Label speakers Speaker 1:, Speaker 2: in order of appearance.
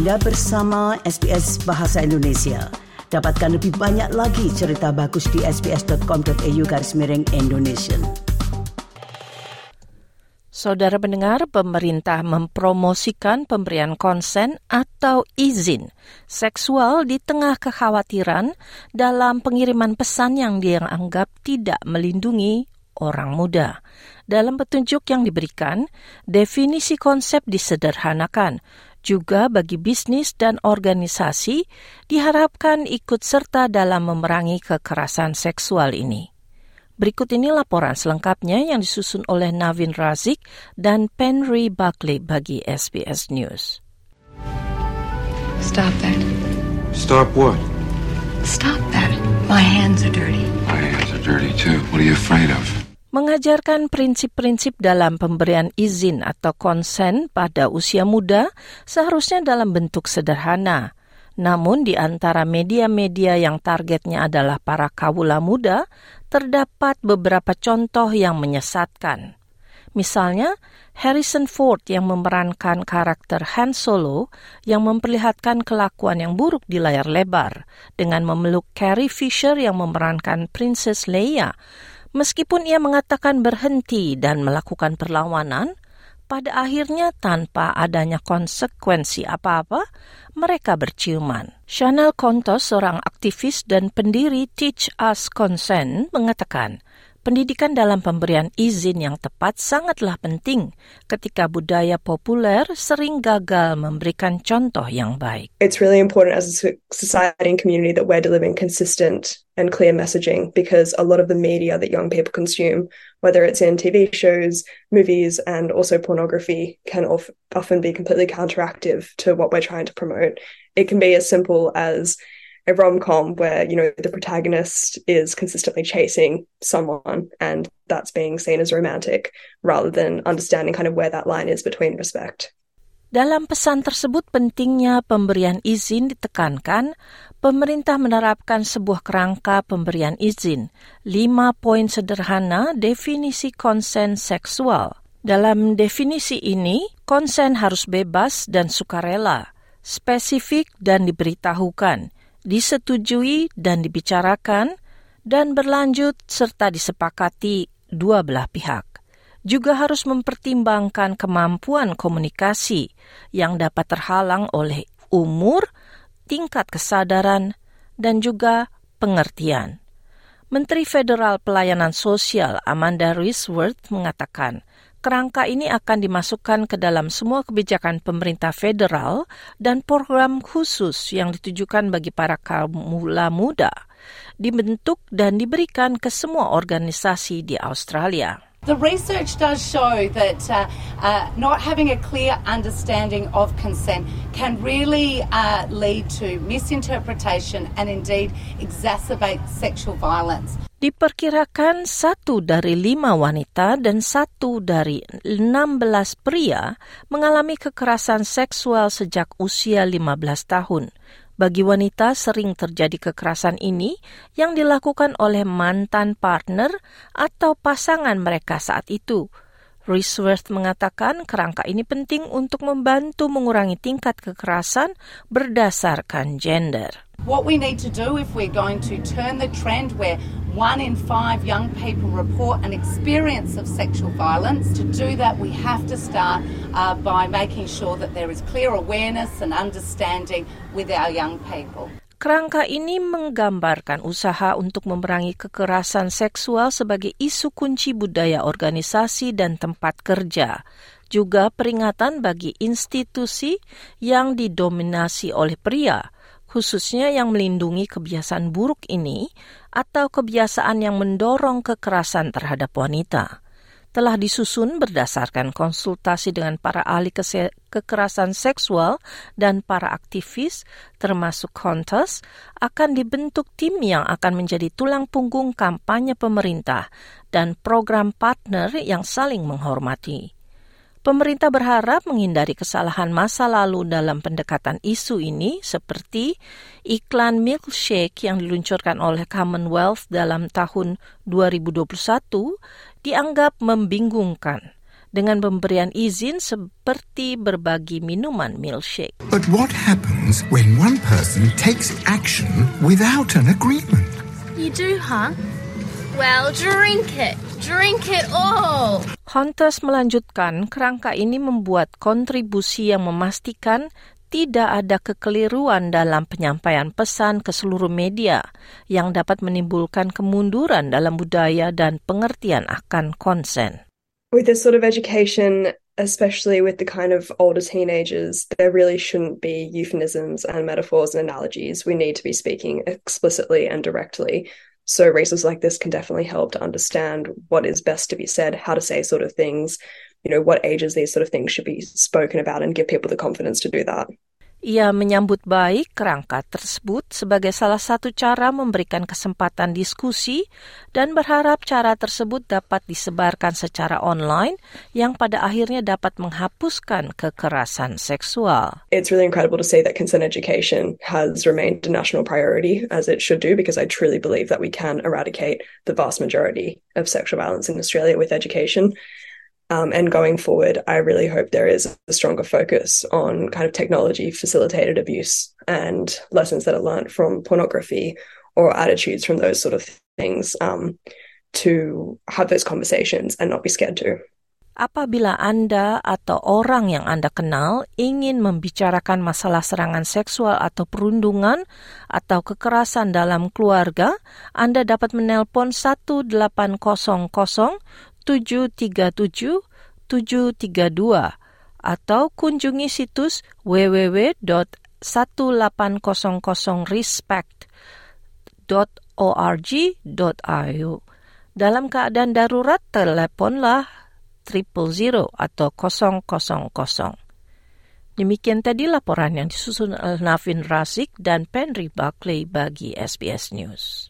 Speaker 1: Anda bersama SBS Bahasa Indonesia. Dapatkan lebih banyak lagi cerita bagus di sbs.com.au garis miring Indonesia.
Speaker 2: Saudara pendengar, pemerintah mempromosikan pemberian konsen atau izin seksual di tengah kekhawatiran dalam pengiriman pesan yang dianggap tidak melindungi orang muda. Dalam petunjuk yang diberikan, definisi konsep disederhanakan. Juga bagi bisnis dan organisasi diharapkan ikut serta dalam memerangi kekerasan seksual ini. Berikut ini laporan selengkapnya yang disusun oleh Navin Razik dan Penry Buckley bagi SBS News.
Speaker 3: Stop that.
Speaker 4: Stop what?
Speaker 3: Stop that. My hands are dirty.
Speaker 4: My hands are dirty too. What are you afraid of?
Speaker 2: Mengajarkan prinsip-prinsip dalam pemberian izin atau konsen pada usia muda seharusnya dalam bentuk sederhana. Namun di antara media-media yang targetnya adalah para kawula muda, terdapat beberapa contoh yang menyesatkan. Misalnya, Harrison Ford yang memerankan karakter Han Solo yang memperlihatkan kelakuan yang buruk di layar lebar dengan memeluk Carrie Fisher yang memerankan Princess Leia Meskipun ia mengatakan berhenti dan melakukan perlawanan, pada akhirnya tanpa adanya konsekuensi apa-apa, mereka berciuman. Chanel Kontos, seorang aktivis dan pendiri Teach Us Consent, mengatakan, Pendidikan dalam pemberian izin yang tepat sangatlah penting ketika budaya populer sering gagal memberikan contoh yang baik.
Speaker 5: It's really important as a society and community that we're delivering consistent and clear messaging because a lot of the media that young people consume, whether it's in TV shows, movies, and also pornography, can often be completely counteractive to what we're trying to promote. It can be as simple as a rom-com where you know the protagonist is consistently chasing someone and that's being seen as romantic rather than understanding kind of where that line is between respect.
Speaker 2: Dalam pesan tersebut pentingnya pemberian izin ditekankan, pemerintah menerapkan sebuah kerangka pemberian izin, lima poin sederhana definisi konsen seksual. Dalam definisi ini, konsen harus bebas dan sukarela, spesifik dan diberitahukan, disetujui dan dibicarakan dan berlanjut serta disepakati dua belah pihak. Juga harus mempertimbangkan kemampuan komunikasi yang dapat terhalang oleh umur, tingkat kesadaran, dan juga pengertian. Menteri Federal Pelayanan Sosial Amanda Risworth mengatakan, kerangka ini akan dimasukkan ke dalam semua kebijakan pemerintah federal dan program khusus yang ditujukan bagi para kaum muda, dibentuk dan diberikan ke semua organisasi di Australia.
Speaker 6: The research does show that uh, uh, not having a clear understanding of consent can really uh, lead to misinterpretation and indeed exacerbate sexual violence.
Speaker 2: Diperkirakan satu dari lima wanita dan satu dari enam belas pria mengalami kekerasan seksual sejak usia 15 tahun. Bagi wanita sering terjadi kekerasan ini yang dilakukan oleh mantan partner atau pasangan mereka saat itu. Risworth mengatakan kerangka ini penting untuk membantu mengurangi tingkat kekerasan berdasarkan gender.
Speaker 6: What we need to do if we're going to turn the trend where one in five young people report an experience of sexual violence, to do that we have to start uh, by making sure that there is clear awareness and understanding with our young people.
Speaker 2: Kerangka ini menggambarkan usaha untuk memerangi kekerasan seksual sebagai isu kunci budaya organisasi dan tempat kerja, juga peringatan bagi institusi yang didominasi oleh pria khususnya yang melindungi kebiasaan buruk ini atau kebiasaan yang mendorong kekerasan terhadap wanita. Telah disusun berdasarkan konsultasi dengan para ahli kekerasan seksual dan para aktivis, termasuk kontes, akan dibentuk tim yang akan menjadi tulang punggung kampanye pemerintah dan program partner yang saling menghormati. Pemerintah berharap menghindari kesalahan masa lalu dalam pendekatan isu ini seperti iklan milkshake yang diluncurkan oleh Commonwealth dalam tahun 2021 dianggap membingungkan dengan pemberian izin seperti berbagi minuman milkshake.
Speaker 7: But what happens when one person takes action without an agreement?
Speaker 8: You do, huh? Well, drink it. Drink it all.
Speaker 2: Hunters melanjutkan, kerangka ini membuat kontribusi yang memastikan tidak ada kekeliruan dalam penyampaian pesan ke seluruh media yang dapat menimbulkan kemunduran dalam budaya dan pengertian akan konsen.
Speaker 5: With this sort of education, especially with the kind of older teenagers, there really shouldn't be euphemisms and metaphors and analogies. We need to be speaking explicitly and directly. So races like this can definitely help to understand what is best to be said, how to say sort of things, you know, what ages these sort of things should be spoken about and give people the confidence to do that.
Speaker 2: Ia menyambut baik kerangka tersebut sebagai salah satu cara memberikan kesempatan diskusi dan berharap cara tersebut dapat disebarkan secara online yang pada akhirnya dapat menghapuskan kekerasan seksual.
Speaker 5: It's really incredible to see that consent education has remained a national priority as it should do because I truly believe that we can eradicate the vast majority of sexual violence in Australia with education. Um, and going forward, I really hope there is a stronger focus on kind of technology facilitated abuse and lessons that are learned from pornography or attitudes from those sort of things um, to have those conversations and not be scared to.
Speaker 2: Apabila Anda atau orang yang Anda kenal ingin membicarakan masalah serangan seksual atau perundungan atau kekerasan dalam keluarga, Anda dapat menelpon 1800 737 732 atau kunjungi situs www.180respect.org.au. Dalam keadaan darurat, teleponlah triple zero atau 000. Demikian tadi laporan yang disusun oleh Navin Rasik dan Penry Buckley bagi SBS News.